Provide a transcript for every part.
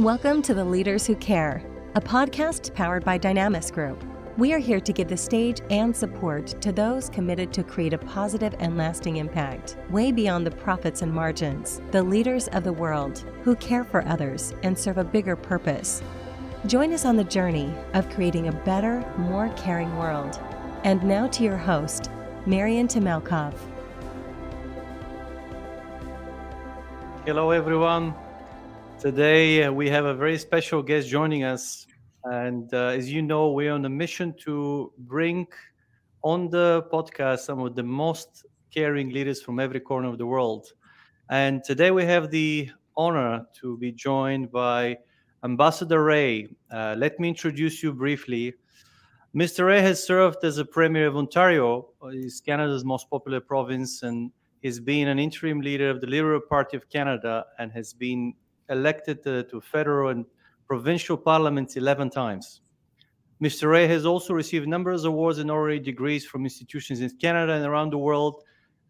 Welcome to The Leaders Who Care, a podcast powered by Dynamis Group. We are here to give the stage and support to those committed to create a positive and lasting impact, way beyond the profits and margins, the leaders of the world who care for others and serve a bigger purpose. Join us on the journey of creating a better, more caring world. And now to your host, Marian Temelkov. Hello, everyone. Today uh, we have a very special guest joining us. And uh, as you know, we're on a mission to bring on the podcast some of the most caring leaders from every corner of the world. And today we have the honor to be joined by Ambassador Rae. Uh, let me introduce you briefly. Mr. Rae has served as a Premier of Ontario, is Canada's most popular province, and he's been an interim leader of the Liberal Party of Canada and has been elected to federal and provincial parliaments 11 times. Mr. Rae has also received numerous awards and honorary degrees from institutions in Canada and around the world,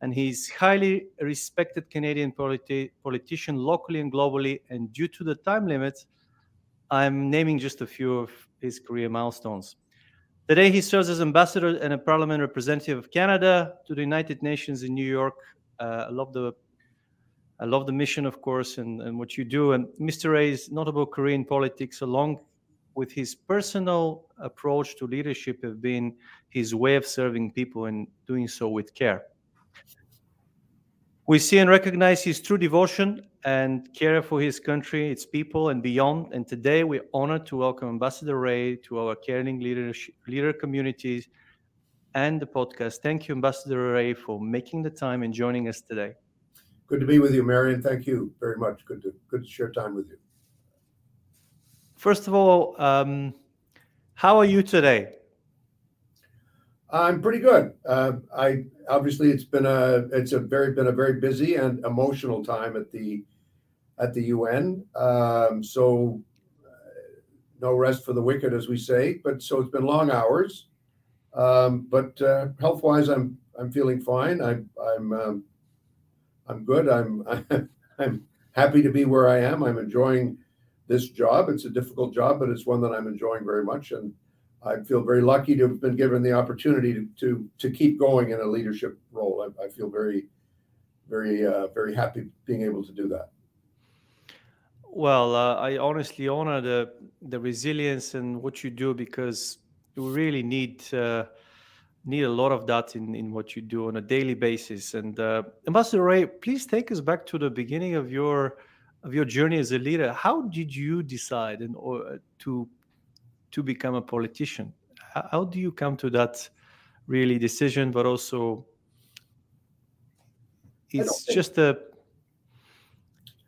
and he's highly respected Canadian politi- politician locally and globally. And due to the time limit, I'm naming just a few of his career milestones. Today, he serves as ambassador and a permanent representative of Canada to the United Nations in New York. Uh, I love the I love the mission, of course, and, and what you do. And Mr. Rae's notable career in politics, along with his personal approach to leadership, have been his way of serving people and doing so with care. We see and recognize his true devotion and care for his country, its people, and beyond. And today we're honored to welcome Ambassador Rae to our caring leadership, leader communities and the podcast. Thank you, Ambassador Rae, for making the time and joining us today. Good to be with you, Marian. Thank you very much. Good to good to share time with you. First of all, um, how are you today? I'm pretty good. Uh, I obviously it's been a it's a very been a very busy and emotional time at the at the UN. Um, so uh, no rest for the wicked, as we say. But so it's been long hours. Um, but uh, health wise, I'm I'm feeling fine. I, I'm um, I'm good. I'm I'm happy to be where I am. I'm enjoying this job. It's a difficult job, but it's one that I'm enjoying very much, and I feel very lucky to have been given the opportunity to to, to keep going in a leadership role. I, I feel very, very, uh, very happy being able to do that. Well, uh, I honestly honor the the resilience and what you do because you really need. Uh, need a lot of that in, in what you do on a daily basis. And uh, Ambassador Rae, please take us back to the beginning of your of your journey as a leader. How did you decide and or uh, to to become a politician? How, how do you come to that really decision? But also, it's just a.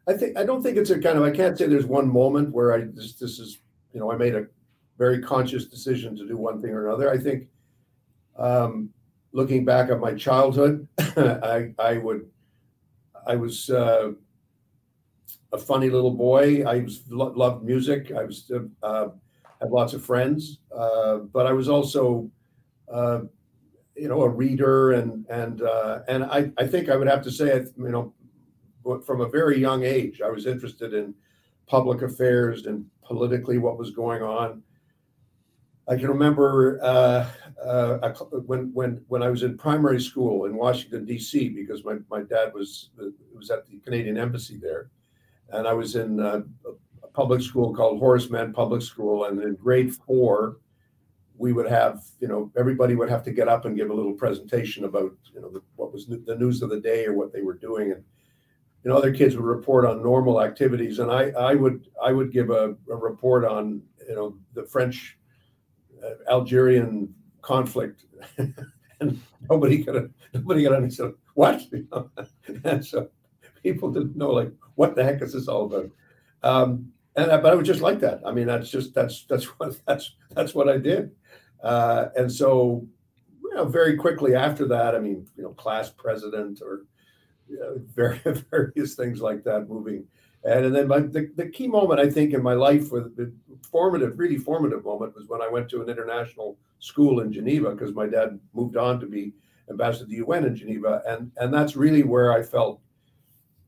I think I don't think it's a kind of I can't say there's one moment where I this this is you know I made a very conscious decision to do one thing or another. I think um, looking back at my childhood, I, I would, I was uh, a funny little boy. I was, loved music. I was uh, had lots of friends, uh, but I was also, uh, you know, a reader and and uh, and I, I think I would have to say, you know, from a very young age, I was interested in public affairs and politically what was going on. I can remember uh, uh, when when when I was in primary school in Washington D.C. because my, my dad was was at the Canadian Embassy there, and I was in uh, a public school called Horace Mann Public School, and in grade four, we would have you know everybody would have to get up and give a little presentation about you know what was the news of the day or what they were doing, and you know other kids would report on normal activities, and I I would I would give a, a report on you know the French Algerian conflict, and nobody could nobody could understand what. And so people didn't know like what the heck is this all about. Um, and I, but I was just like that. I mean, that's just that's that's what that's that's what I did. Uh, and so, you know, very quickly after that, I mean, you know, class president or you know, various things like that, moving and, and then my, the, the key moment, I think, in my life, with the formative, really formative moment, was when I went to an international school in Geneva because my dad moved on to be ambassador to the UN in Geneva, and and that's really where I felt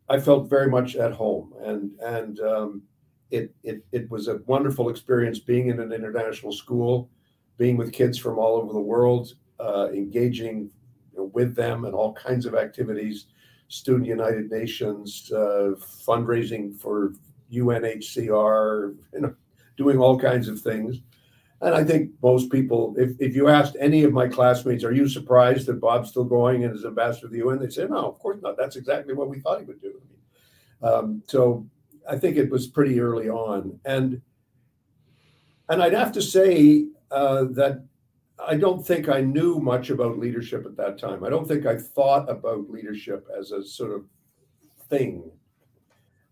I felt very much at home, and and um, it, it, it was a wonderful experience being in an international school, being with kids from all over the world, uh, engaging with them and all kinds of activities, Student United Nations, uh, fundraising for UNHCR, you know, doing all kinds of things. And I think most people, if, if you asked any of my classmates, are you surprised that Bob's still going and is ambassador of the UN? They say, no, of course not. That's exactly what we thought he would do. Um, so I think it was pretty early on. And and I'd have to say uh, that I don't think I knew much about leadership at that time. I don't think I thought about leadership as a sort of thing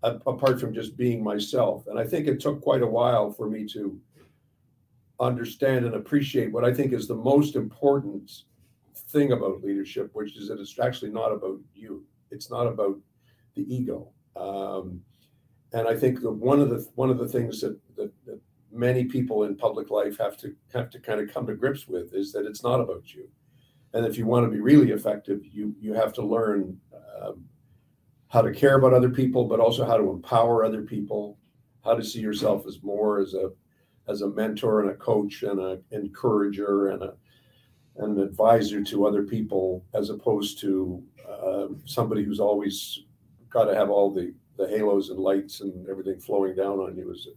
apart from just being myself. And I think it took quite a while for me to understand and appreciate what I think is the most important thing about leadership, which is that it's actually not about you. It's not about the ego. Um, and I think that one of the one of the things that, that, that many people in public life have to have to kind of come to grips with is that it's not about you. And if you want to be really effective, you you have to learn um, how to care about other people, but also how to empower other people, how to see yourself as more as a as a mentor and a coach and an encourager and a an advisor to other people, as opposed to uh, somebody who's always got to have all the the halos and lights and everything flowing down on you as a,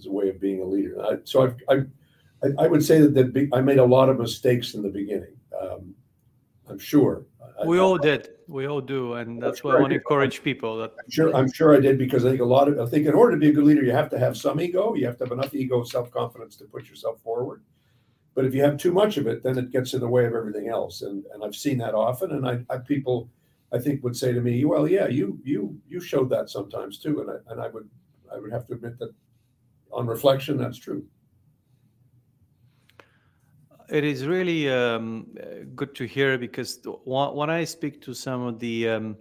as a way of being a leader. I, so I, I I would say that, that I made a lot of mistakes in the beginning. Um, I'm sure. We I, all did we all do, and that's why I want to encourage people. That I'm sure I'm sure I did because I think a lot of I think in order to be a good leader, you have to have some ego. You have to have enough ego, self confidence to put yourself forward. But if you have too much of it, then it gets in the way of everything else. And and I've seen that often. And I, I people I think would say to me, well, yeah, you you you showed that sometimes too. And I and I would I would have to admit that on reflection, that's true. It is really um, good to hear because when I speak to some of the um,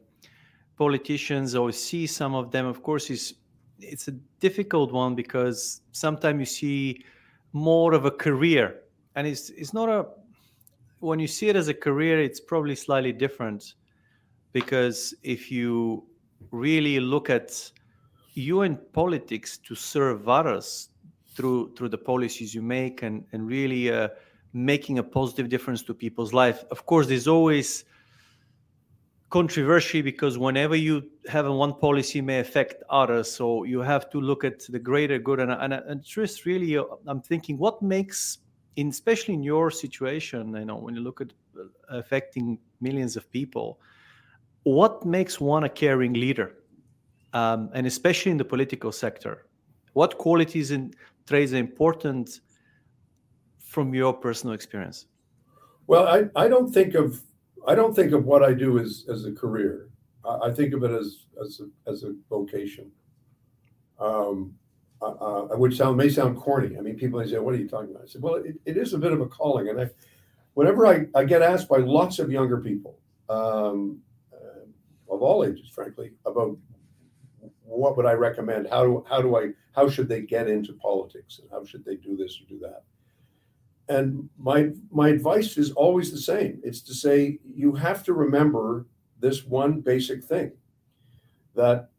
politicians or see some of them, of course, it's it's a difficult one because sometimes you see more of a career, and it's it's not a when you see it as a career, it's probably slightly different because if you really look at you in politics to serve others through through the policies you make and and really uh, making a positive difference to people's life. Of course, there's always controversy because whenever you have one policy may affect others. So you have to look at the greater good. And, and, and just really uh, i'm thinking what makes in especially in your situation you know when you look at uh, affecting millions of people what makes one a caring leader um, and especially in the political sector what qualities and traits are important from your personal experience? Well, I, I don't think of I don't think of what I do as as a career. I, I think of it as as a, as a vocation. Um, uh, uh, which sound may sound corny. I mean, people may say, "What are you talking about?" I said, "Well, it, it is a bit of a calling." And I, whenever I, I get asked by lots of younger people um, uh, of all ages, frankly, about what would I recommend, how do how do I how should they get into politics, and how should they do this or do that? And my my advice is always the same. It's to say you have to remember this one basic thing that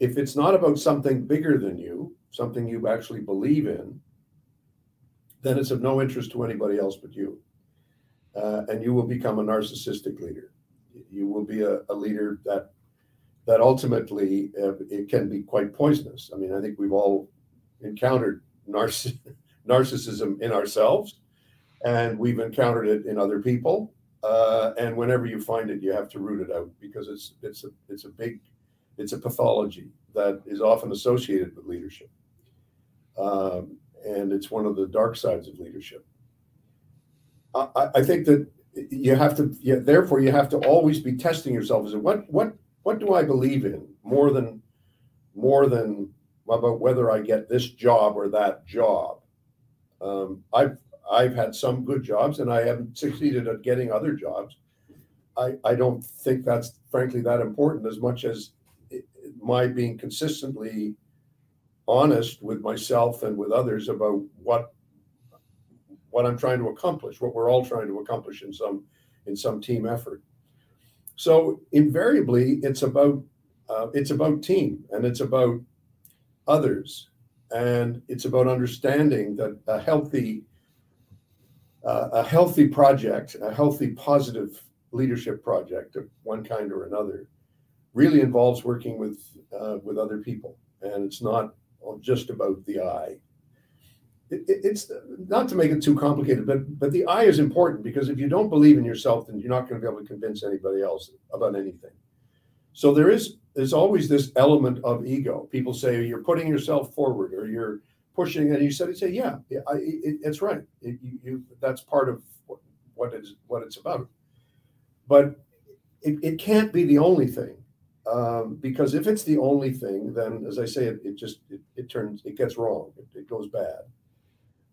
if it's not about something bigger than you, something you actually believe in, then it's of no interest to anybody else but you. Uh, and you will become a narcissistic leader. You will be a, a leader that that ultimately uh, it can be quite poisonous. I mean, I think we've all encountered narciss- narcissism in ourselves, and we've encountered it in other people. Uh, and whenever you find it, you have to root it out because it's it's a it's a big it's a pathology that is often associated with leadership, um, and it's one of the dark sides of leadership. I, I think that you have to yeah, therefore you have to always be testing yourself as what what what do I believe in more than more than about whether I get this job or that job. Um, I've I've had some good jobs, and I haven't succeeded at getting other jobs. I I don't think that's frankly that important as much as it, my being consistently honest with myself and with others about what what I'm trying to accomplish, what we're all trying to accomplish in some in some team effort. So invariably, it's about uh, it's about team, and it's about others. And it's about understanding that a healthy, uh, a healthy project, a healthy positive leadership project of one kind or another, really involves working with uh, with other people, and it's not just about the I. It, it, it's not to make it too complicated, but but the I is important because if you don't believe in yourself, then you're not going to be able to convince anybody else about anything. So there is there's always this element of ego. People say you're putting yourself forward or you're pushing, and you said, say, yeah, I, it, it's right. It, you, you, that's part of what, what it's what it's about. But it, it can't be the only thing, um, because if it's the only thing, then as I say, it, it just it, it turns it gets wrong. It, it goes bad,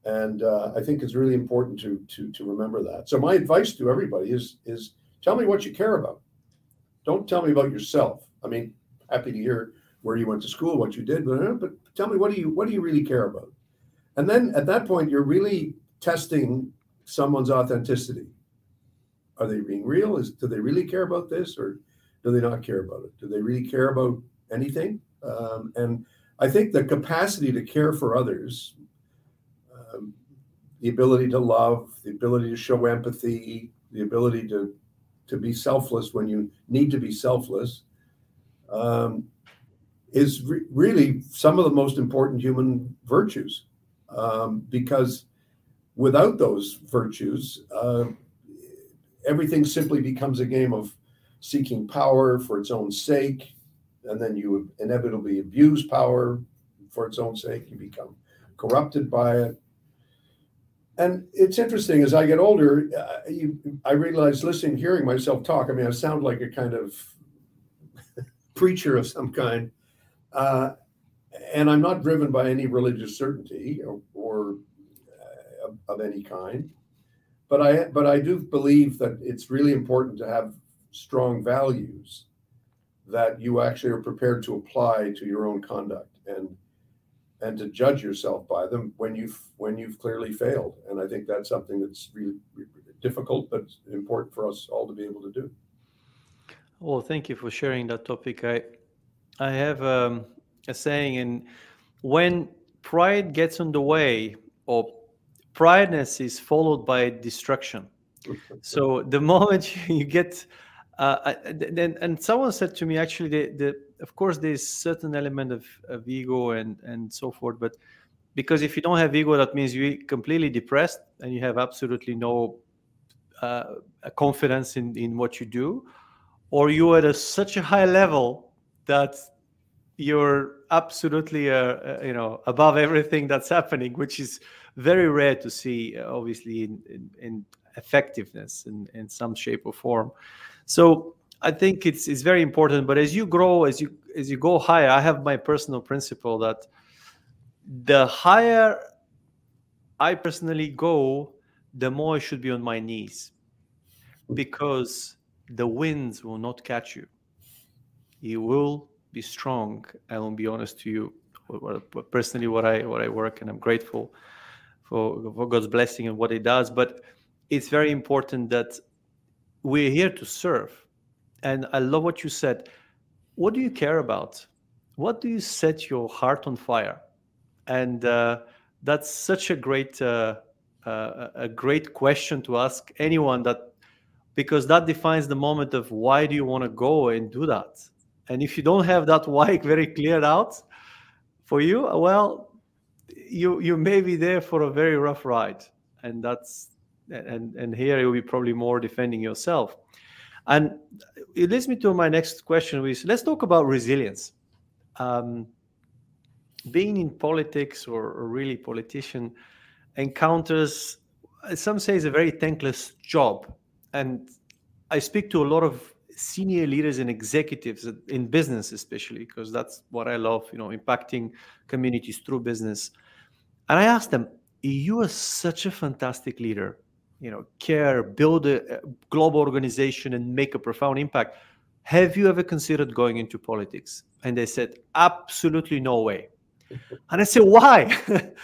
and uh, I think it's really important to to to remember that. So my advice to everybody is is tell me what you care about. Don't tell me about yourself. I mean, happy to hear where you went to school, what you did, but, uh, but tell me what do you what do you really care about? And then at that point, you're really testing someone's authenticity. Are they being real? Is do they really care about this, or do they not care about it? Do they really care about anything? Um, and I think the capacity to care for others, um, the ability to love, the ability to show empathy, the ability to to be selfless when you need to be selfless, um, is re- really some of the most important human virtues. Um, because without those virtues, uh, everything simply becomes a game of seeking power for its own sake, and then you inevitably abuse power for its own sake. You become corrupted by it. And it's interesting as I get older, uh, you, I realize listening, hearing myself talk. I mean, I sound like a kind of preacher of some kind, uh, and I'm not driven by any religious certainty or, or uh, of, any kind but I but I do believe that it's really important to have strong values that you actually are prepared to apply to your own conduct and and to judge yourself by them when you've when you've clearly failed. And i think that's something that's really, really difficult but important for us all to be able to do. Well thank you for sharing that topic. I i have um, a saying and when pride gets in the way or prideness is followed by destruction. so the moment you get, uh, then and someone said to me actually, the, the of course there's certain element of, of ego and and so forth, but because if you don't have ego, that means you're completely depressed and you have absolutely no uh, confidence in in what you do, or you're at a, such a high level that you're absolutely uh, uh, you know above everything that's happening which is very rare to see obviously in, in, in, effectiveness in, in some shape or form. So i think it's it's very important but as you grow as you as you go higher i have my personal principle that the higher i personally go the more i should be on my knees because the winds will not catch you you will be strong. I will be honest to you, personally, what I what I work, and I'm grateful for for God's blessing and what He does. But it's very important that we're here to serve. And I love what you said. What do you care about? What do you set your heart on fire? And uh, that's such a great uh, uh, a great question to ask anyone that because that defines the moment of why do you want to go and do that and if you don't have that why very cleared out for you, well, you you may be there for a very rough ride, and that's and and here you'll be probably more defending yourself. And it leads me to my next question, which let's talk about resilience. Um, being in politics or, really politician encounters some say is a very thankless job. And i speak to a lot of senior leaders and executives in business especially because that's what i love you know impacting communities through business. And i asked them you are such a fantastic leader you know care build a global organization and make a profound impact have you ever considered going into politics? And they said absolutely no way. And i said why?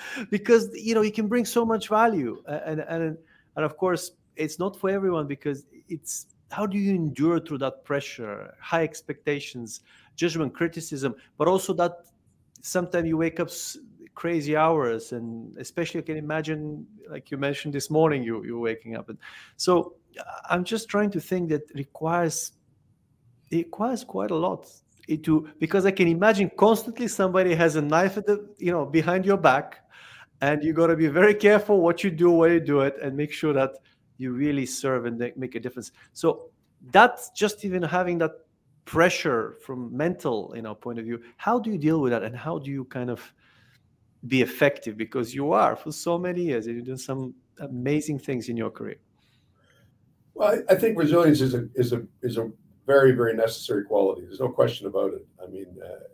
Because you know you can bring so much value and and and of course it's not for everyone because it's how do you endure through that pressure high expectations judgment criticism but also that sometimes you wake up crazy hours and especially i can imagine like you mentioned this morning you you're waking up. And so uh, i'm just trying to think that requires it requires quite a lot. To because i can imagine constantly somebody has a knife at the you know behind your back and you got to be very careful what you do when you do it and make sure that you really serve and make a difference. So that's just even having that pressure from mental you know point of view. How do you deal with that and how do you kind of be effective because you are for so many years and you've done some amazing things in your career? Well i think resilience is a is a is a very very necessary quality. There's no question about it. I mean uh,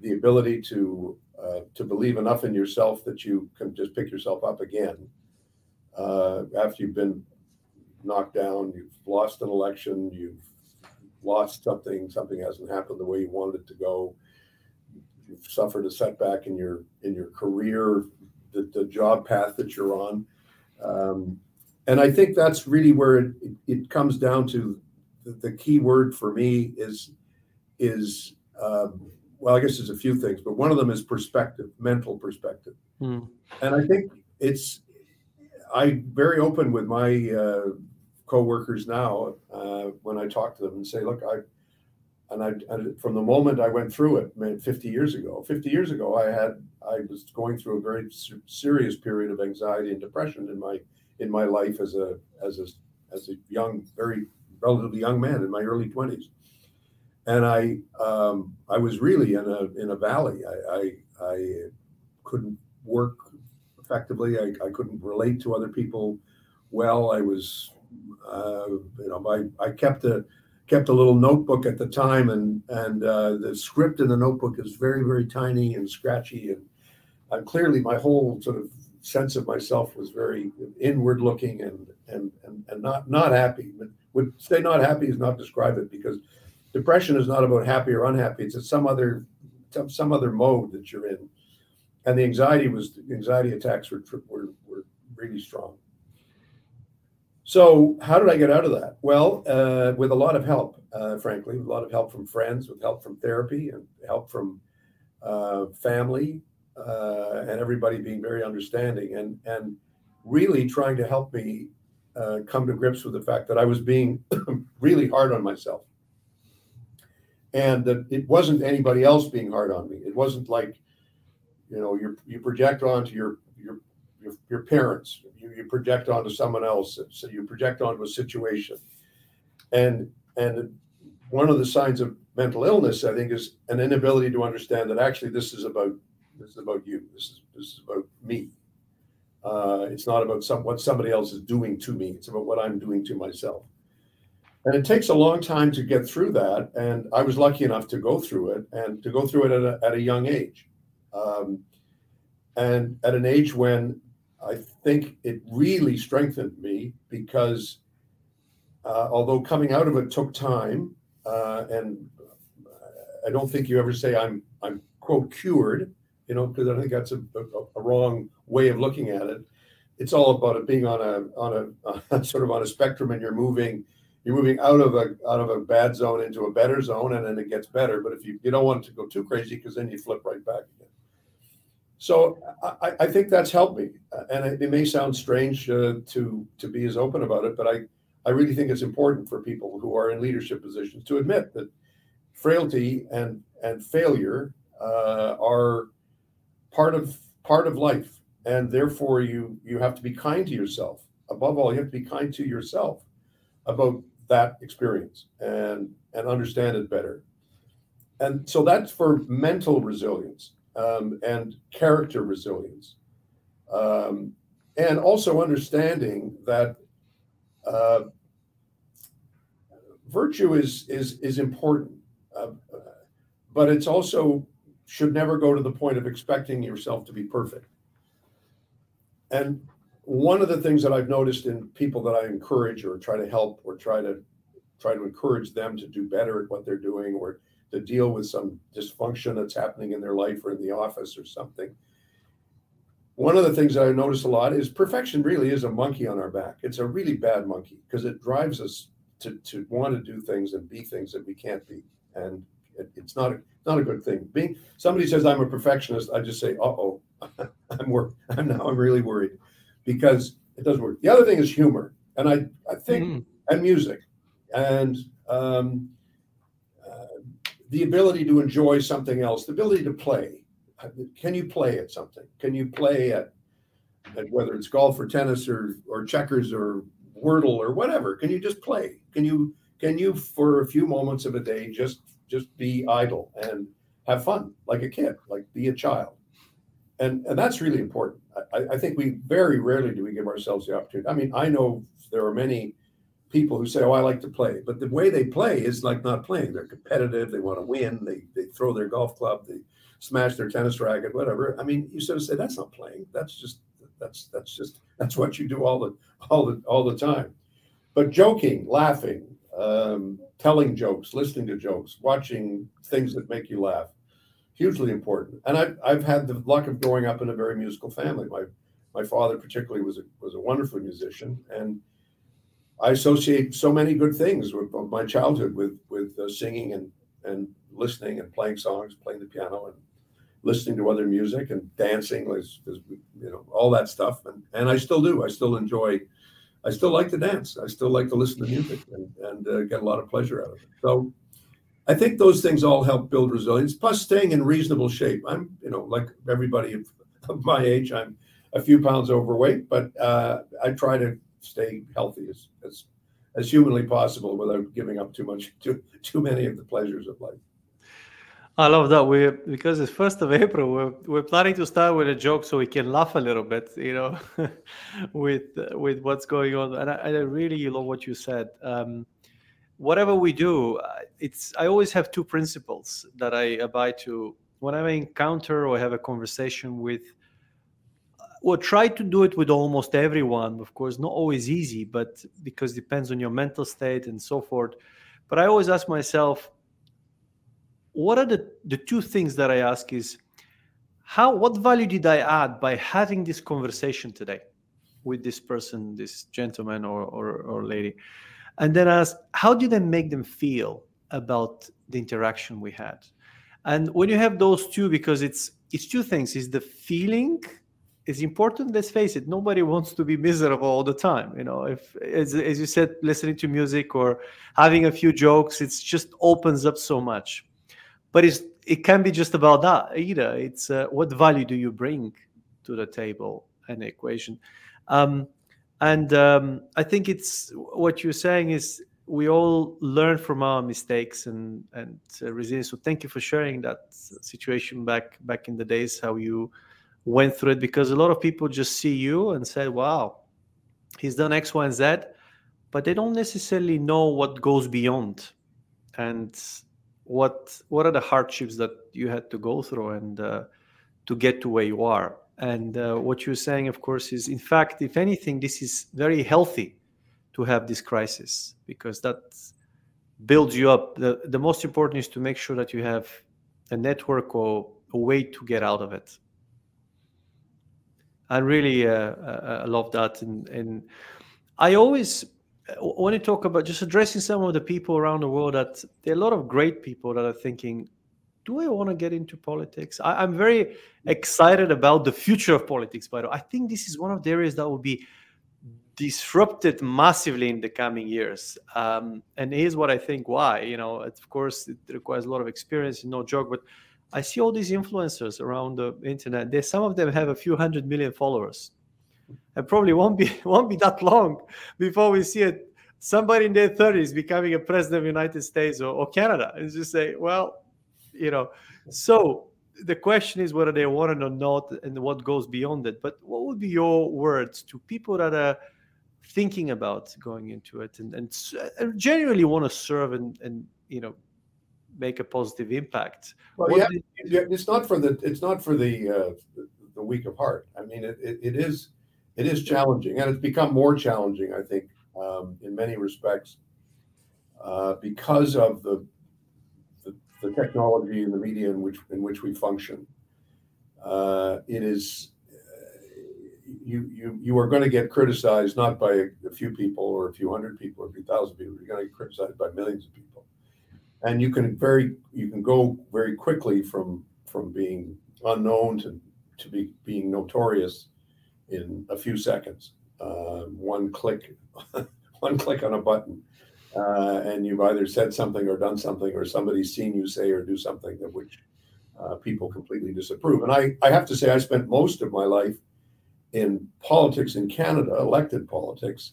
the ability to uh, to believe enough in yourself that you can just pick yourself up again uh, after you've been knocked down you've lost an election you've lost something something hasn't happened the way you wanted it to go you've suffered a setback in your in your career, the, the job path that you're on, um, and I think that's really where it, it comes down to. The, the, key word for me is is um, well, I guess there's a few things, but one of them is perspective, mental perspective, mm. and I think it's I'm very open with my uh, coworkers now uh, when I talk to them and say, look, I and I, from the moment I went through it, 50 years ago, 50 years ago, I had I was going through a very serious period of anxiety and depression in my in my life as a as a as a young, very relatively young man in my early 20s, and I um, I was really in a in a valley. I I, I couldn't work effectively. I, I couldn't relate to other people well. I was uh, you know I I kept a kept a little notebook at the time, and and uh, the script in the notebook is very very tiny and scratchy, and uh, clearly my whole sort of sense of myself was very inward looking and and and, and not not happy. But would say not happy is not describe it because depression is not about happy or unhappy. It's some other some other mode that you're in, and the anxiety was anxiety attacks were were, were really strong. So, how did I get out of that? Well, uh, with a lot of help, uh, frankly, a lot of help from friends, with help from therapy, and help from uh, family, uh, and everybody being very understanding, and and really trying to help me uh, come to grips with the fact that I was being really hard on myself, and that it wasn't anybody else being hard on me. It wasn't like, you know, you you project onto your your your, parents. You, you project onto someone else so you project onto a situation. And and one of the signs of mental illness i think is an inability to understand that actually this is about this is about you. This is this is about me. Uh, it's not about some what somebody else is doing to me. It's about what i'm doing to myself. And it takes a long time to get through that and i was lucky enough to go through it and to go through it at a, at a young age. Um, and at an age when I think it really strengthened me because uh, although coming out of it took time, uh, and I don't think you ever say I'm I'm quote cured, you know, because I think that's a, a, a, wrong way of looking at it. It's all about it being on a on a sort of on a spectrum, and you're moving you're moving out of a out of a bad zone into a better zone, and then it gets better. But if you you don't want it to go too crazy, because then you flip right back again. So I, I, think that's helped me, and it, may sound strange uh, to to be as open about it, but I I really think it's important for people who are in leadership positions to admit that frailty and and failure uh, are part of part of life, and therefore you you have to be kind to yourself. Above all, you have to be kind to yourself about that experience and and understand it better. And so that's for mental resilience um, and character resilience. Um, and also understanding that uh, virtue is, is, is important, uh, but it's also should never go to the point of expecting yourself to be perfect. And one of the things that I've noticed in people that I encourage or try to help or try to try to encourage them to do better at what they're doing or to deal with some dysfunction that's happening in their life or in the office or something. One of the things that I notice a lot is perfection really is a monkey on our back. It's a really bad monkey because it drives us to, to want to do things and be things that we can't be and It, it's not a, not a good thing. Being somebody says I'm a perfectionist, I just say, uh oh, I'm work. I'm now I'm really worried because it doesn't work. The other thing is humor, and I I think mm. and music, and um, the ability to enjoy something else, the ability to play. Can you play at something? Can you play at, at whether it's golf or tennis or or checkers or Wordle or whatever? Can you just play? Can you can you for a few moments of a day just just be idle and have fun like a kid, like be a child? And and that's really important. I, I think we very rarely do we give ourselves the opportunity. I mean, I know there are many people who say, "Oh, I like to play," but the way they play is like not playing. They're competitive. They want to win. They they throw their golf club. They smash their tennis racket. Whatever. I mean, you sort of say that's not playing. That's just that's that's just that's what you do all the all the all the time. But joking, laughing, um, telling jokes, listening to jokes, watching things that make you laugh, hugely important. And I've I've had the luck of growing up in a very musical family. My my father particularly was a was a wonderful musician, and I associate so many good things with my childhood with with uh, singing and and listening and playing songs, playing the piano and listening to other music and dancing, was, you know, all that stuff. And, and I still do. I still enjoy, I still like to dance. I still like to listen to music and, and uh, get a lot of pleasure out of it. So I think those things all help build resilience, plus staying in reasonable shape. I'm, you know, like everybody of, of my age, I'm a few pounds overweight, but uh, I try to stay healthy as, as, as humanly possible without giving up too much, too, too many of the pleasures of life. I love that we because it's first of April. We're we're planning to start with a joke so we can laugh a little bit, you know, with with what's going on. And I, I really love what you said. Um, whatever we do, uh, it's I always have two principles that I abide to when I encounter or have a conversation with. Well, try to do it with almost everyone. Of course, not always easy, but because it depends on your mental state and so forth. But I always ask myself what are the, the two things that I ask is how what value did I add by having this conversation today with this person, this gentleman or, or, or lady? And then ask how did I make them feel about the interaction we had? And when you have those two, because it's it's two things, is the feeling is important. Let's face it, nobody wants to be miserable all the time. You know, if as, as you said, listening to music or having a few jokes, it just opens up so much but it's it can be just about that either. It's uh, what value do you bring to the table and equation, um, and um, I think it's what you're saying is we all learn from our mistakes and and uh, resilience. So thank you for sharing that situation back back in the days how you went through it because a lot of people just see you and say, "Wow, he's done X, Y, and Z," but they don't necessarily know what goes beyond. And what what are the hardships that you had to go through and uh, to get to where you are and uh, what you're saying of course is in fact if anything this is very healthy to have this crisis because that builds you up the, the most important is to make sure that you have a network or a way to get out of it i really uh, uh I love that. And, and i always want to talk about just addressing some of the people around the world that there are a lot of great people that are thinking do i want to get into politics? I, am very excited about the future of politics by the way. I think this is one of the areas that will be disrupted massively in the coming years. Um, and here's what i think why you know of course it requires a lot of experience no joke but i see all these influencers around the internet. They some of them have a few hundred million followers. And probably won't be won't be that long before we see it. Somebody in their 30s becoming a president of the United States or, or Canada and just say, well, you know, so the question is whether they want it or not and what goes beyond it. But what would be your words to people that are thinking about going into it and, and, and uh, genuinely want to serve and, and, you know, make a positive impact? Well, yeah, yeah, it's not for the, it's not for the, uh, the weak of heart. I mean, it, it, it is, it is challenging, and it's become more challenging, I think, um, in many respects, uh, because of the, the, the technology and the media in which in which we function. Uh, it is uh, you you you are going to get criticized not by a, a, few people or a few hundred people or a few thousand people. You're going to get criticized by millions of people, and you can very you can go very quickly from from being unknown to to be being notorious in a few seconds. Uh, one click, one click on a button, uh, and you've either said something or done something, or somebody's seen you say or do something that which uh, people completely disapprove. And I, I have to say, I spent most of my life in politics in Canada, elected politics,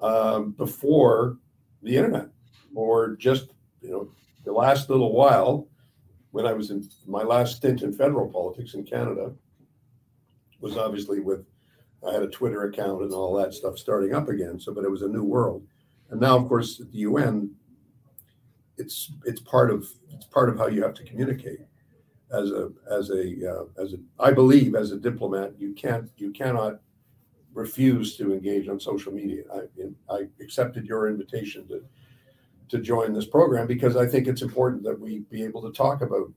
um, before the internet, or just you know the last little while when I was in my last stint in federal politics in Canada was obviously with I had a Twitter account and all that stuff starting up again. So, but it was a new world, and now of course at the UN, it's it's part of it's part of how you have to communicate as a as a uh, as a I believe as a diplomat you can't you cannot refuse to engage on social media. I I accepted your invitation to to join this program because I think it's important that we be able to talk about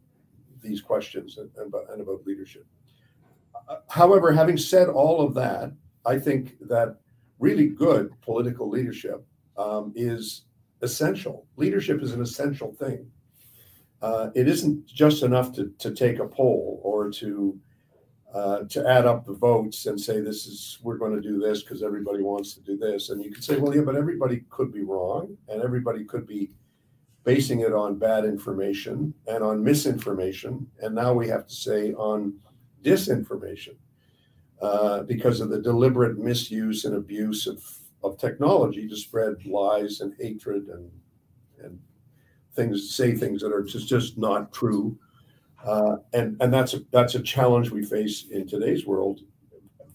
these questions and, and, and about leadership. Uh, however, having said all of that, I think that really good political leadership um, is essential. Leadership is an essential thing. Uh, it isn't just enough to, to take a poll or to uh, to add up the votes and say this is we're going to do this because everybody wants to do this. And you can say well yeah but everybody could be wrong and everybody could be basing it on bad information and on misinformation and now we have to say on disinformation uh, because of the deliberate misuse and abuse of, of technology to spread lies and hatred and and things say things that are just, just not true uh, and and that's a that's a challenge we face in today's world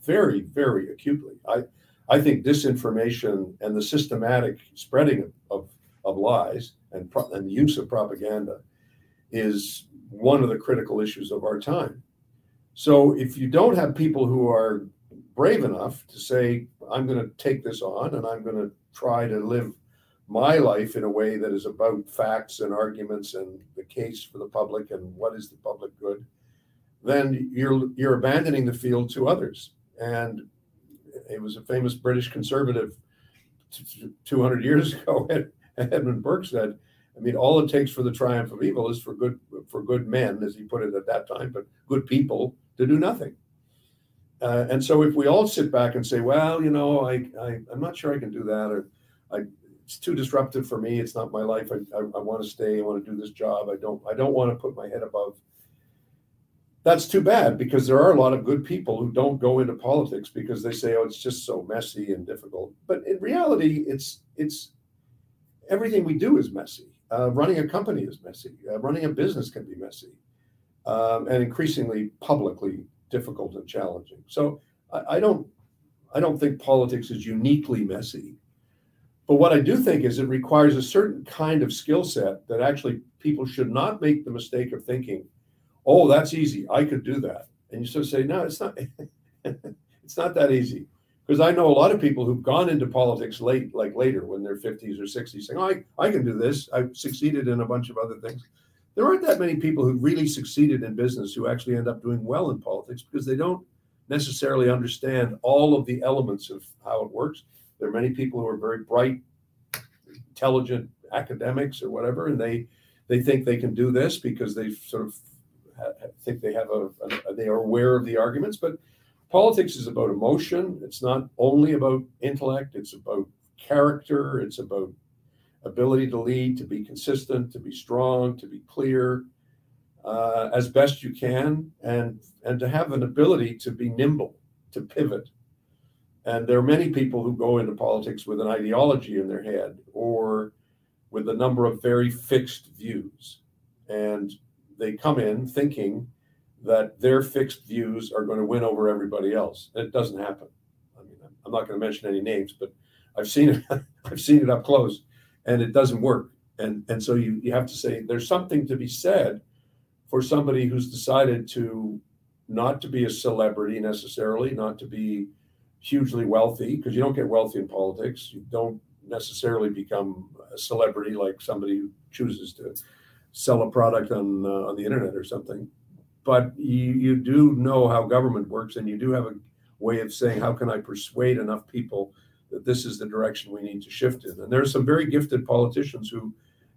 very very acutely. I I think disinformation and the systematic spreading of, of, of lies and pro- and the use of propaganda is one of the critical issues of our time. So if you don't have people who are brave enough to say I'm going to take this on and I'm going to try to live my life in a way that is about facts and arguments and the case for the public and what is the public good, then you're you're abandoning the field to others. And it was a famous British conservative 200 years ago, Edmund Burke said, I mean, all it takes for the triumph of evil is for good for good men, as he put it at that time, but good people to do nothing. Uh, and so, if we all sit back and say, "Well, you know, I, I I'm not sure I can do that," or I it's too disruptive for me. It's not my life. I, I, I want to stay. I want to do this job. I don't I don't want to put my head above. That's too bad because there are a lot of good people who don't go into politics because they say, "Oh, it's just so messy and difficult." But in reality, it's it's everything we do is messy. Uh, running a company is messy. Uh, running a business can be messy, um, and increasingly publicly difficult and challenging. So I, I don't I don't think politics is uniquely messy. But what I do think is it requires a certain kind of skill set that actually people should not make the mistake of thinking, oh, that's easy. I could do that. And you sort of say, no, it's not. it's not that easy. Because I know a lot of people who've gone into politics late, like later when they're 50s or 60s, saying, oh, I, I can do this. I've succeeded in a bunch of other things. There aren't that many people who really succeeded in business who actually end up doing well in politics because they don't necessarily understand all of the elements of how it works there are many people who are very bright, intelligent academics or whatever, and they they think they can do this because they sort of think they have a, a they are aware of the arguments. But politics is about emotion. It's not only about intellect. It's about character. It's about ability to lead, to be consistent, to be strong, to be clear, uh, as best you can, and and to have an ability to be nimble, to pivot, and there are many people who go into politics with an ideology in their head or with a number of very fixed views. And they come in thinking that their fixed views are going to win over everybody else. It doesn't happen. I mean, I'm not going to mention any names, but I've seen it. I've seen it up close, and it doesn't work. And and so you you have to say there's something to be said for somebody who's decided to not to be a celebrity necessarily, not to be hugely wealthy because you don't get wealthy in politics. You don't necessarily become a celebrity like somebody who chooses to sell a product on uh, on the internet or something. But you, you do know how government works, and you do have a way of saying, how can I persuade enough people that this is the direction we need to shift in? And there are some very gifted politicians who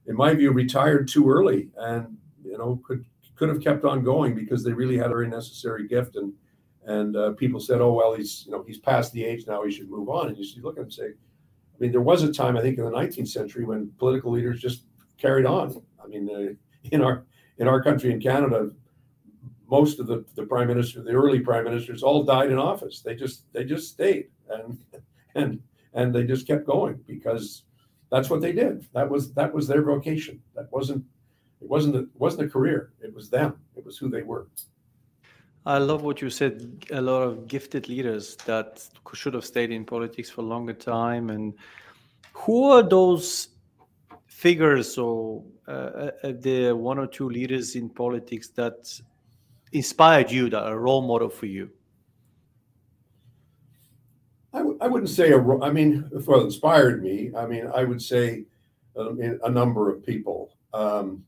in my view, retired too early, and you know could could have kept on going because they really had a very necessary gift and and uh, people said, "Oh well, he's you know he's past the age now; he should move on." And you look at him and say, "I mean, there was a time I think in the 19th century when political leaders just carried on. I mean, uh, in our in our country in Canada, most of the, the prime minister, the early prime ministers, all died in office. They just they just stayed and and and they just kept going because that's what they did. That was that was their vocation. That wasn't it wasn't a, it wasn't a career. It was them. It was who they were. I love what you said. A lot of gifted leaders that should have stayed in politics for a longer time. And who are those figures or uh, uh, the one or two leaders in politics that inspired you, that are a role model for you? I w- I wouldn't say a. I mean, what inspired me. I mean, I would say um, a number of people. Um,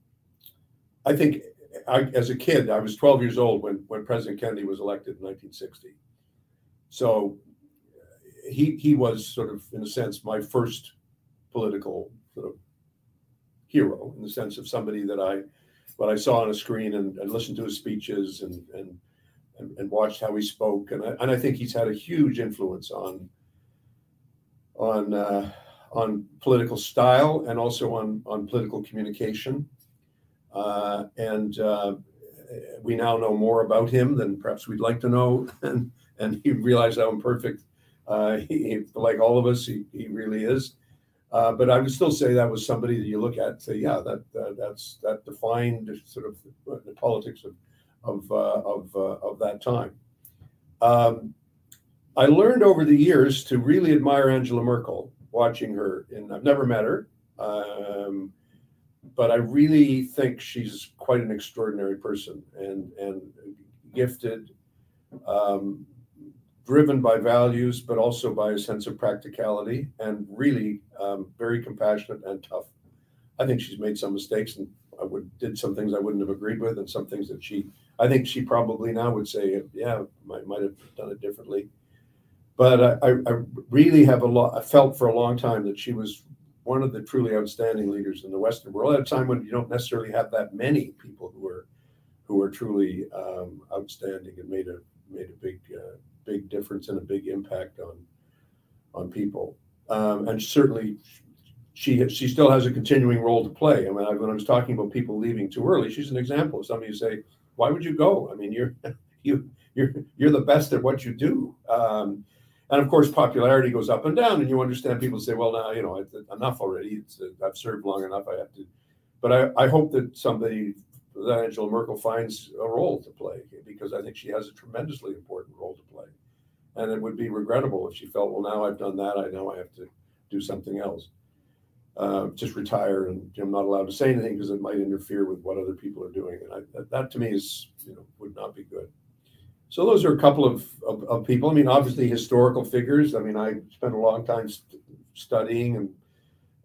I think I, as a kid, I was 12 years old when, when President Kennedy was elected in 1960. So he he was sort of, in a sense, my first political sort of hero, in the sense of somebody that I, what I saw on a screen and, and listened to his speeches and and and, watched how he spoke, and I, and I think he's had a huge influence on on uh, on political style and also on on political communication. Uh, and uh, we now know more about him than perhaps we'd like to know. And, and he realized how imperfect, uh, he, like all of us, he, he really is. But I would still say that was somebody that you look at and say, yeah, that that's that defined sort of the politics of of of, of that time. Um, I learned over the years to really admire Angela Merkel, watching her, and I've never met her. Um, but I really think she's quite an extraordinary person and and gifted, um, driven by values, but also by a sense of practicality, and really um, very compassionate and tough. I think she's made some mistakes, and I would did some things I wouldn't have agreed with, and some things that she, I think she probably now would say, yeah, might might have done it differently. But I, I really have a lot. I felt for a long time that she was one of the truly outstanding leaders in the Western world at a time when you don't necessarily have that many people who are who are truly um, outstanding and made a made a big uh, big difference and a big impact on on people. Um, and certainly, she she still has a continuing role to play. I mean, when I was talking about people leaving too early, she's an example of somebody who say, "Why would you go? I mean, you're you you're you're the best at what you do." Um, and of course popularity goes up and down and you understand people say well now you know enough already. It's, i've served long enough. I have to but I, I hope that somebody that angela merkel finds a role to play because i think she has a tremendously important role to play. And it would be regrettable if she felt well now i've done that i know i have to do something else. Uh, just retire and i'm not allowed to say anything because it might interfere with what other people are doing. And I, that, that to me is you know would not be good so those are a couple of, of, of, people. I mean, obviously historical figures. I mean, I spent a long time st- studying and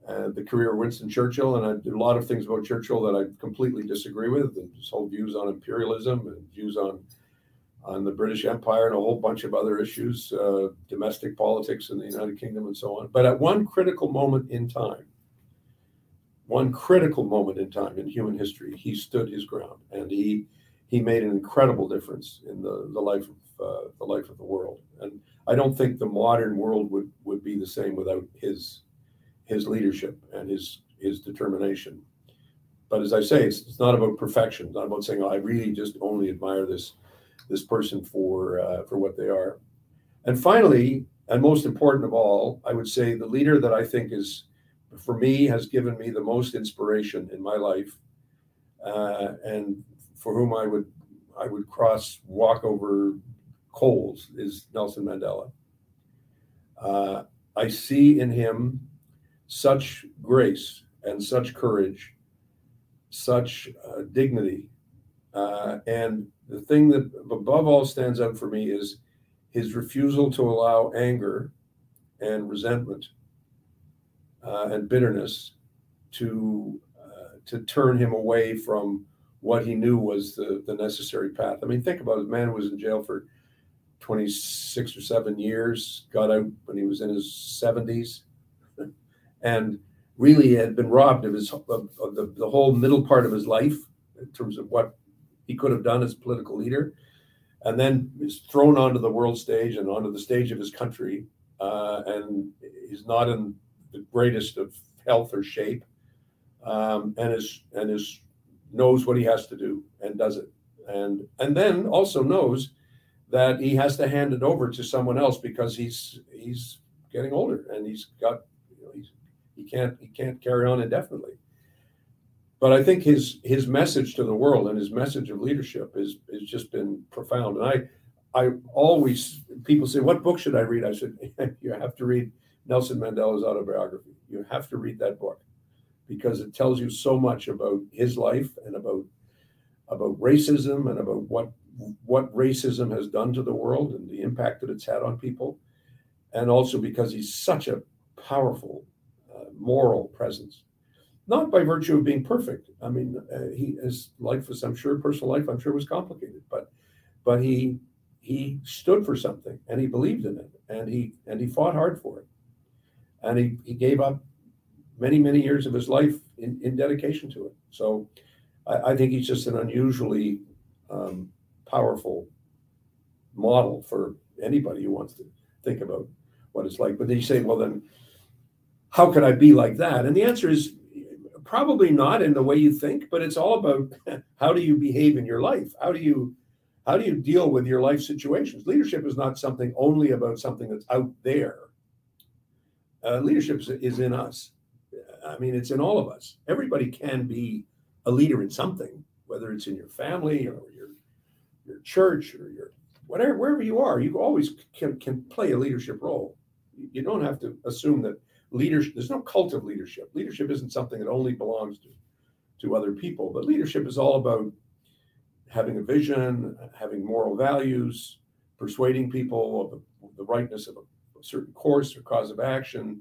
uh, the career of Winston Churchill, and I did a lot of things about Churchill that I completely disagree with, and his whole views on imperialism and views on on the British Empire and a whole bunch of other issues, uh, domestic politics in the United Kingdom, and so on. But at one critical moment in time, one critical moment in time in human history, he stood his ground, and he he made an incredible difference in the, the life of uh, the life of the world. And I don't think the modern world would, would be the same without his his leadership and his his determination. But as I say, it's, it's not about perfection. It's not about saying, oh, I really just only admire this this person for uh, for what they are. And finally, and most important of all, I would say the leader that I think is, for me, has given me the most inspiration in my life, uh, and for whom I would I would cross walk over coals is Nelson Mandela. Uh, I see in him such grace and such courage, such uh, dignity, uh, and the thing that above all stands out for me is his refusal to allow anger and resentment uh, and bitterness to uh, to turn him away from what he knew was the, the necessary path. I mean, think about it. Man was in jail for 26 or seven years, got out when he was in his 70s. and really had been robbed of his of, of the, the whole middle part of his life in terms of what he could have done as political leader, and then is thrown onto the world stage and onto the stage of his country, uh, and he's not in the greatest of health or shape, um, and is and is knows what he has to do and does it, and and then also knows that he has to hand it over to someone else because he's he's getting older and he's got you know, he's he can't he can't carry on indefinitely. But I think his his message to the world and his message of leadership is has just been profound. And I I always people say, "What book should I read?" I said, "You have to read Nelson Mandela's autobiography. You have to read that book because it tells you so much about his life and about about racism and about what what racism has done to the world and the impact that it's had on people, and also because he's such a powerful uh, moral presence. Not by virtue of being perfect. I mean, uh, he his life was, I'm sure, personal life, I'm sure, was complicated, but but he he stood for something and he believed in it and he and he fought hard for it, and he he gave up many many years of his life in, in dedication to it. So I, I think he's just an unusually um, powerful model for anybody who wants to think about what it's like. But then you say, well, then how could I be like that? And the answer is probably not in the way you think, but it's all about how do you behave in your life? How do you how do you deal with your life situations? Leadership is not something only about something that's out there. Uh, leadership is in us. I mean, it's in all of us. Everybody can be a leader in something, whether it's in your family or your your church or your whatever wherever you are. You always can can play a leadership role. You don't have to assume that leadership. There's no cult of leadership. Leadership isn't something that only belongs to to other people, but leadership is all about having a vision, having moral values, persuading people of the, the rightness of a, a certain course or cause of action,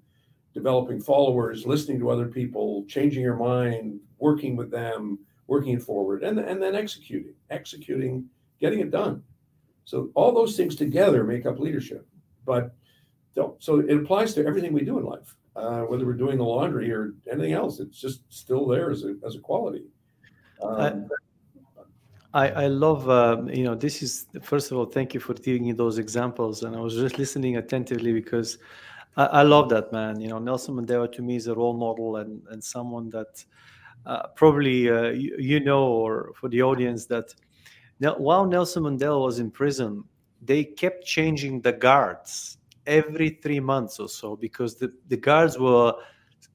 developing followers, listening to other people, changing your mind, working with them, working forward, and, and then executing, executing, getting it done. So all those things together make up leadership. But don't, so it applies to everything we do in life, uh, whether we're doing the laundry or anything else. It's just still there as a, as a quality. Um, I, I love, uh, you know, this is, first of all, thank you for giving me those examples. And I was just listening attentively because I, I love that, man. You know, Nelson Mandela to me is a role model and, and someone that uh, probably uh, you, you, know, or for the audience, that now, while Nelson Mandela was in prison, they kept changing the guards every three months or so because the, the guards were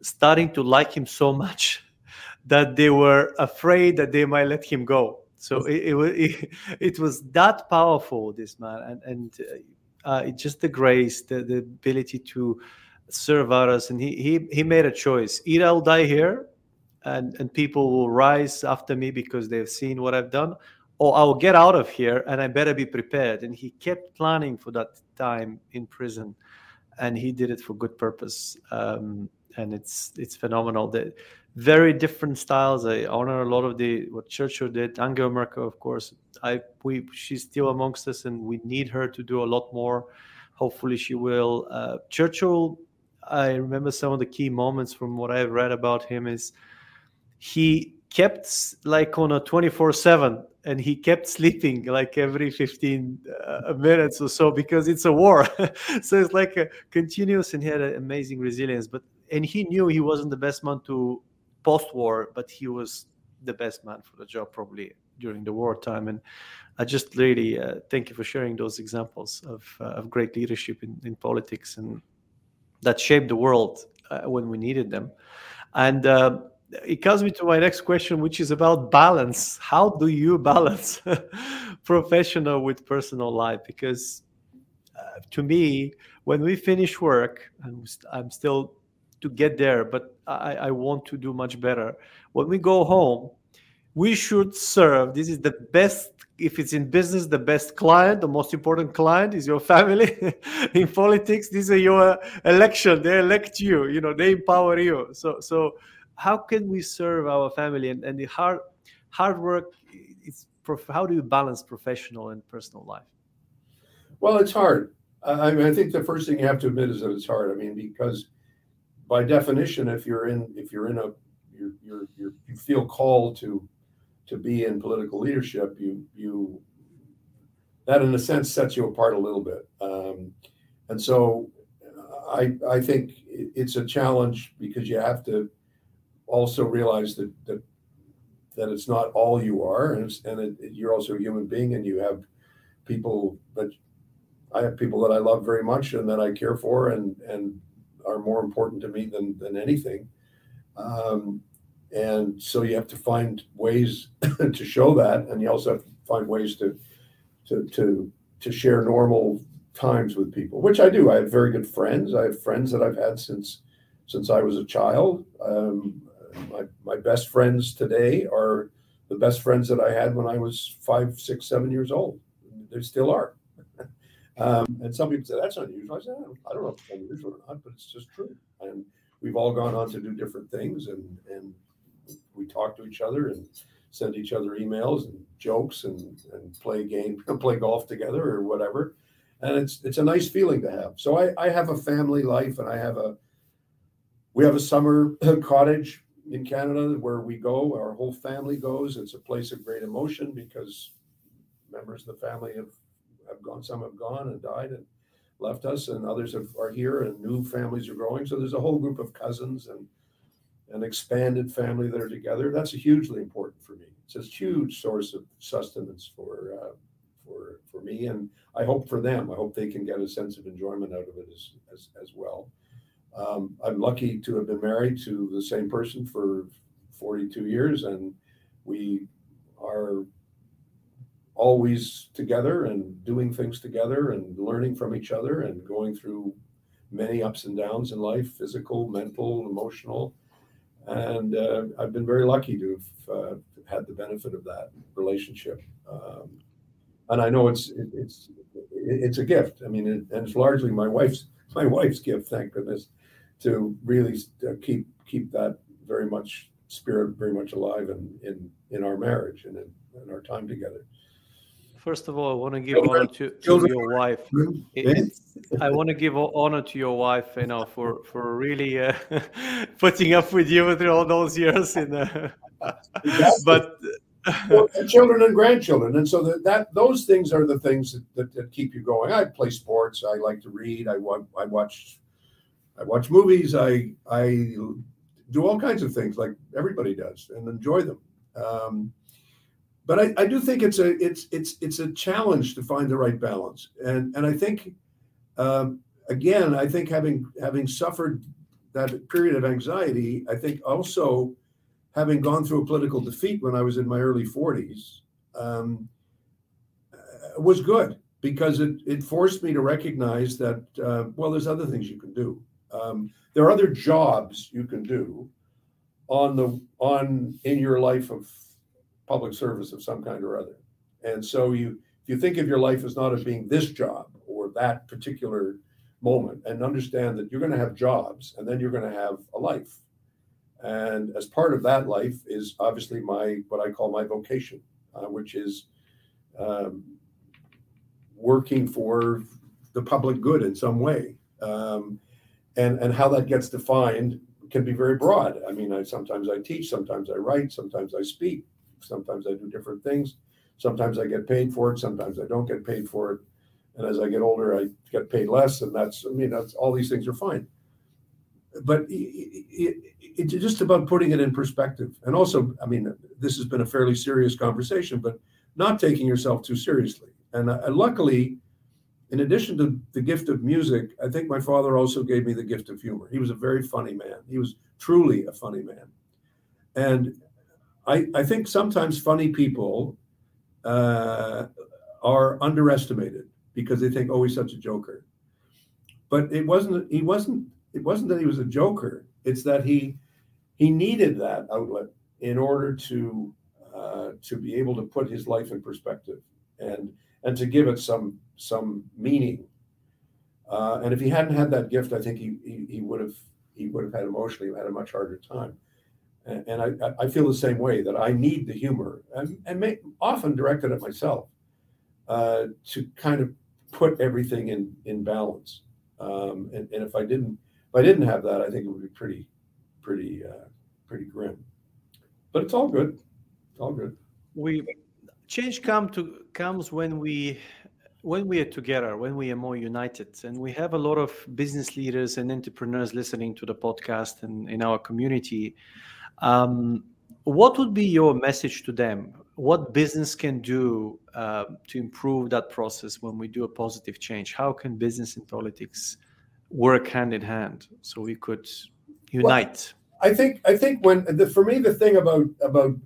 starting to like him so much that they were afraid that they might let him go. So it, it was it, it, was that powerful, this man, and and uh, just the grace, the, the ability to serve others, and he he he made a choice: either I'll die here, and and people will rise after me because they've seen what I've done, or I'll get out of here and I better be prepared. And he kept planning for that time in prison, and he did it for good purpose. Um, and it's it's phenomenal. That very different styles. I honor a lot of the what Churchill did. Angela Merkel, of course, I we she's still amongst us, and we need her to do a lot more. Hopefully, she will. Uh, Churchill, I remember some of the key moments from what I've read about him is he kept like on a 24 7 and he kept sleeping like every 15 uh, minutes or so because it's a war so it's like a continuous and he had an amazing resilience but and he knew he wasn't the best man to post-war but he was the best man for the job probably during the wartime and i just really uh, thank you for sharing those examples of, uh, of great leadership in, in politics and that shaped the world uh, when we needed them and uh, it comes me to my next question, which is about balance. How do you balance professional with personal life? Because uh, to me, when we finish work, and I'm still to get there, but I, I want to do much better. When we go home, we should serve. This is the best. If it's in business, the best client, the most important client is your family. in politics, these are your election. They elect you. You know, they empower you. So, so how can we serve our family and, and the hard hard work it's how do you balance professional and personal life well it's hard i mean i think the first thing you have to admit is that it's hard i mean because by definition, if you're in if you're in a you're, you're, you're you feel called to to be in political leadership, you you that in a sense sets you apart a little bit. Um, and so I I think it's a challenge because you have to also realize that that that it's not all you are, and, and it, you're also a human being, and you have people that I have people that I love very much and that I care for, and and are more important to me than than anything. Um, and so you have to find ways to show that, and you also have to find ways to to to to share normal times with people, which I do. I have very good friends. I have friends that I've had since since I was a child. Um, my my best friends today are the best friends that I had when I was five, six, seven years old. They still are. Um, and some people say that's unusual. I said I don't know if it's unusual or not, but it's just true. And we've all gone on to do different things, and and we talk to each other and send each other emails and jokes and, and play game, play golf together or whatever. And it's it's a nice feeling to have. So I, I have a family life and I have a we have a summer cottage in Canada where we go, our whole family goes. It's a place of great emotion because members of the family have, have gone, some have gone and died and left us, and others have, are here, and new families are growing. So there's a whole group of cousins and an expanded family that are together. That's hugely important for me. It's a huge source of sustenance for uh, for for me, and I hope for them. I hope they can get a sense of enjoyment out of it as as, as well. Um, I'm lucky to have been married to the same person for 42 years, and we are always together and doing things together and learning from each other and going through many ups and downs in life physical, mental, emotional and uh, I've been very lucky to have uh, had the benefit of that relationship. Um, and I know it's it, it's it's a gift. I mean, it, and it's largely my wife's my wife's gift, thank goodness, to really uh, keep keep that very much spirit very much alive in in in our marriage and in, in our time together. First of all, I want to give honor to, to your wife. I want to give honor to your wife, you know, for for really uh, putting up with you through all those years. In the, but well, children and grandchildren, and so that, that those things are the things that, that, that, keep you going. I play sports. I like to read. I watch. I watch. I watch movies. I I do all kinds of things like everybody does, and enjoy them. Um, but I, I do think it's a it's it's it's a challenge to find the right balance, and and I think um, again I think having having suffered that period of anxiety, I think also having gone through a political defeat when I was in my early 40s um, uh, was good because it it forced me to recognize that uh, well there's other things you can do. Um, there are other jobs you can do on the on in your life of public service of some kind or other. And so you if you think of your life as not as being this job or that particular moment and understand that you're going to have jobs and then you're going to have a life. And as part of that life is obviously my what I call my vocation, uh, which is um, working for the public good in some way. Um, and and how that gets defined can be very broad. I mean, I sometimes I teach, sometimes I write, sometimes I speak, Sometimes I do different things. Sometimes I get paid for it. Sometimes I don't get paid for it. And as I get older, I get paid less. And that's, I mean, that's all these things are fine. But it, it, it's just about putting it in perspective. And also, I mean, this has been a fairly serious conversation, but not taking yourself too seriously. And uh, luckily, in addition to the gift of music, I think my father also gave me the gift of humor. He was a very funny man. He was truly a funny man. And I, I think sometimes funny people uh, are underestimated because they think, oh, he's such a joker. But it wasn't. He wasn't. It wasn't that he was a joker. It's that he he needed that outlet in order to uh, to be able to put his life in perspective and and to give it some some meaning. Uh, and if he hadn't had that gift, I think he, he, he would have he would have had emotionally had a much harder time. And, I, I feel the same way that I need the humor and, and often directed at myself uh, to kind of put everything in, in balance. Um, and, and if I didn't If I didn't have that, I think it would be pretty, pretty, uh, pretty grim. But it's all good. It's all good. We change come to comes when we when we are together, when we are more united, and we have a lot of business leaders and entrepreneurs listening to the podcast and in our community. Um, what would be your message to them? What business can do uh, to improve that process when we do a positive change? How can business and politics work hand in hand so we could unite? Well, I think I think when the, for me the thing about about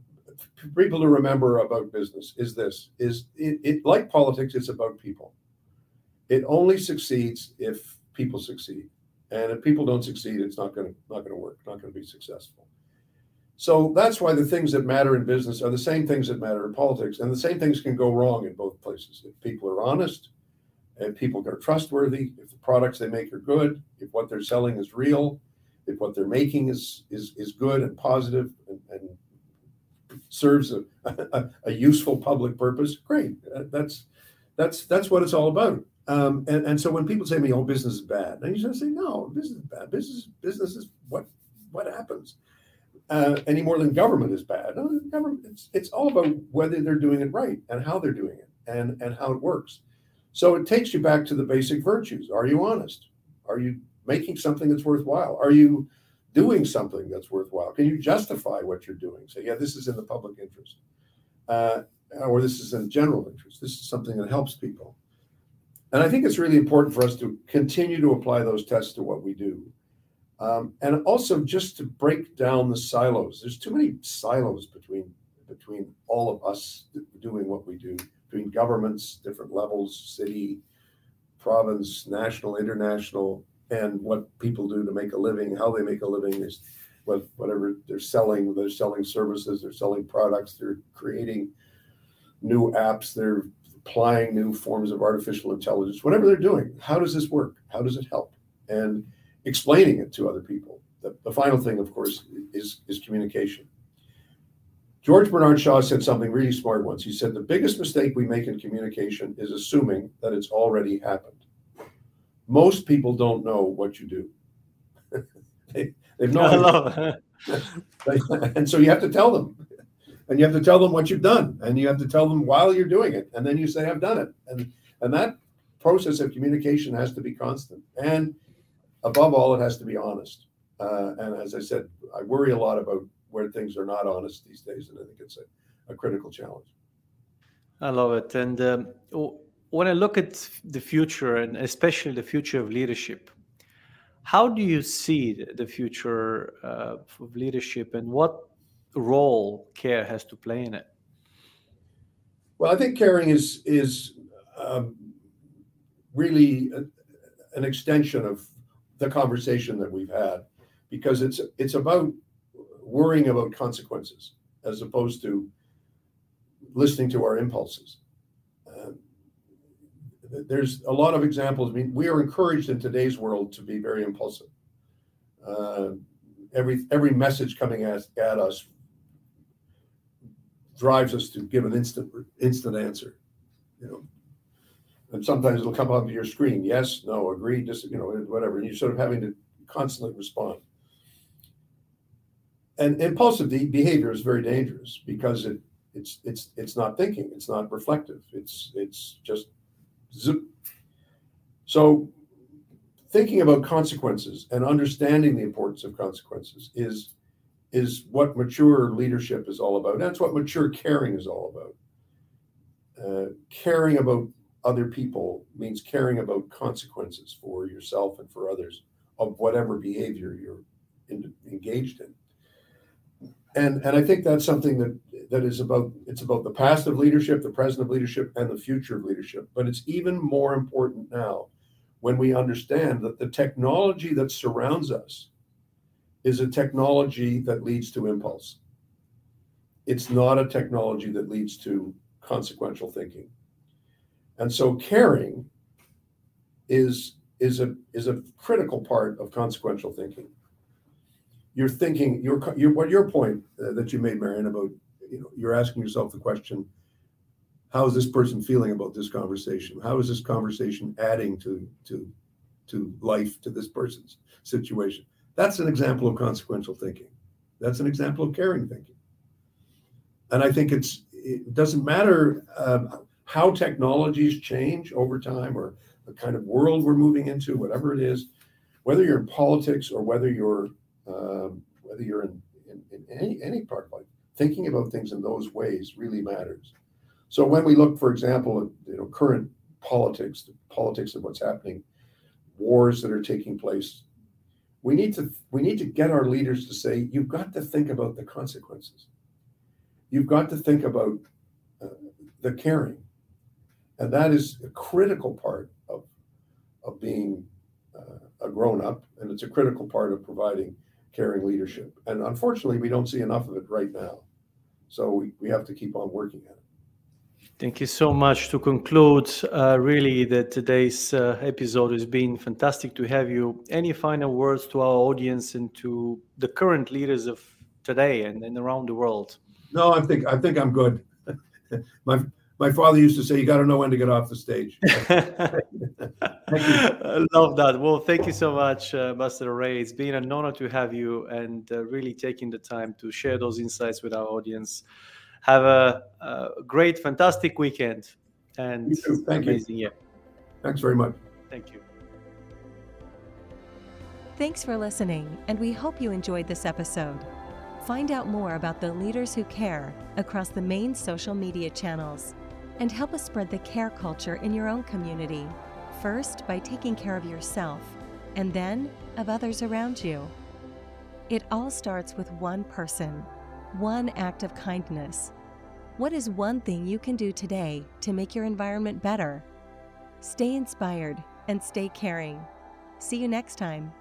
people to remember about business is this is it, it like politics it's about people it only succeeds if people succeed and if people don't succeed it's not going to not going to work not going to be successful so that's why the things that matter in business are the same things that matter in politics and the same things can go wrong in both places if people are honest and people are trustworthy if the products they make are good if what they're selling is real if what they're making is is is good and positive and, and serves a, a, a, useful public purpose, great. Uh, that's that's that's what it's all about. Um, and, and so when people say to me, "Oh, business is bad," and you just say, "No, business is bad. Business business is what what happens." Uh, any more than government is bad. No, government, it's, it's all about whether they're doing it right and how they're doing it and, and how it works. So it takes you back to the basic virtues. Are you honest? Are you making something that's worthwhile? Are you doing something that's worthwhile? Can you justify what you're doing? Say, yeah, this is in the public interest, uh, or this is in general interest. This is something that helps people. And I think it's really important for us to continue to apply those tests to what we do. Um, and also just to break down the silos. There's too many silos between between all of us doing what we do, between governments, different levels, city, province, national, international, and what people do to make a living, how they make a living is what whatever they're selling. They're selling services, they're selling products, they're creating new apps, they're applying new forms of artificial intelligence, whatever they're doing. How does this work? How does it help? And explaining it to other people. The, the final thing, of course, is, is communication. George Bernard Shaw said something really smart once. He said, The biggest mistake we make in communication is assuming that it's already happened most people don't know what you do. they, they've no and so you have to tell them. And you have to tell them what you've done. And you have to tell them while you're doing it. And then you say, I've done it. And and that process of communication has to be constant. And above all, it has to be honest. Uh, and as I said, I worry a lot about where things are not honest these days. And I think it's a, a critical challenge. I love it. And um, when I look at the future and especially the future of leadership, how do you see the future uh, of leadership and what role care has to play in it? Well, I think caring is is um, really a, an extension of the conversation that we've had, because it's it's about worrying about consequences as opposed to listening to our impulses there's a lot of examples. I mean, we are encouraged in today's world to be very impulsive. Uh, every every message coming at, at us drives us to give an instant instant answer. You know, and sometimes it'll come up your screen: yes, no, agree, just you know, whatever. And you're sort of having to constantly respond. And impulsive behavior is very dangerous because it it's it's it's not thinking, it's not reflective, it's it's just Zip. So, thinking about consequences and understanding the importance of consequences is is what mature leadership is all about. That's what mature caring is all about. Uh, caring about other people means caring about consequences for yourself and for others of whatever behavior you're in, engaged in and and I think that's something that that is about it's about the past of leadership, the present of leadership, and the future of leadership. But it's even more important now when we understand that the technology that surrounds us is a technology that leads to impulse. It's not a technology that leads to consequential thinking. And so caring is is a is a critical part of consequential thinking you're thinking your your what your point uh, that you made, Marian, about you know you're asking yourself the question, how is this person feeling about this conversation? How is this conversation adding to to to life to this person's situation. That's an example of consequential thinking. That's an example of caring thinking. And I think it's it doesn't matter um, how technologies change over time or the kind of world we're moving into, whatever it is, whether you're in politics or whether you're um, whether you're in, in, in, any any part of life, thinking about things in those ways really matters. So when we look, for example, at you know current politics, the politics of what's happening, wars that are taking place, we need to we need to get our leaders to say, you've got to think about the consequences. You've got to think about uh, the caring, and that is a critical part of of being uh, a grown up, and it's a critical part of providing caring leadership. And unfortunately, we don't see enough of it right now. So we, we have to keep on working at it. Thank you so much. To conclude, uh, really, that today's uh, episode has been fantastic to have you. Any final words to our audience and to the current leaders of today and, and around the world? No, I think I think I'm good. my my father used to say, "You got to know when to get off the stage." I love that. Well, thank you so much, uh, Master Rae. It's been an honor to have you and uh, really taking the time to share those insights with our audience. Have a, a great, fantastic weekend and Thank amazing you. year. Thanks very much. Thank you. Thanks for listening, and we hope you enjoyed this episode. Find out more about the leaders who care across the main social media channels and help us spread the care culture in your own community. First, by taking care of yourself, and then of others around you. It all starts with one person, one act of kindness. What is one thing you can do today to make your environment better? Stay inspired and stay caring. See you next time.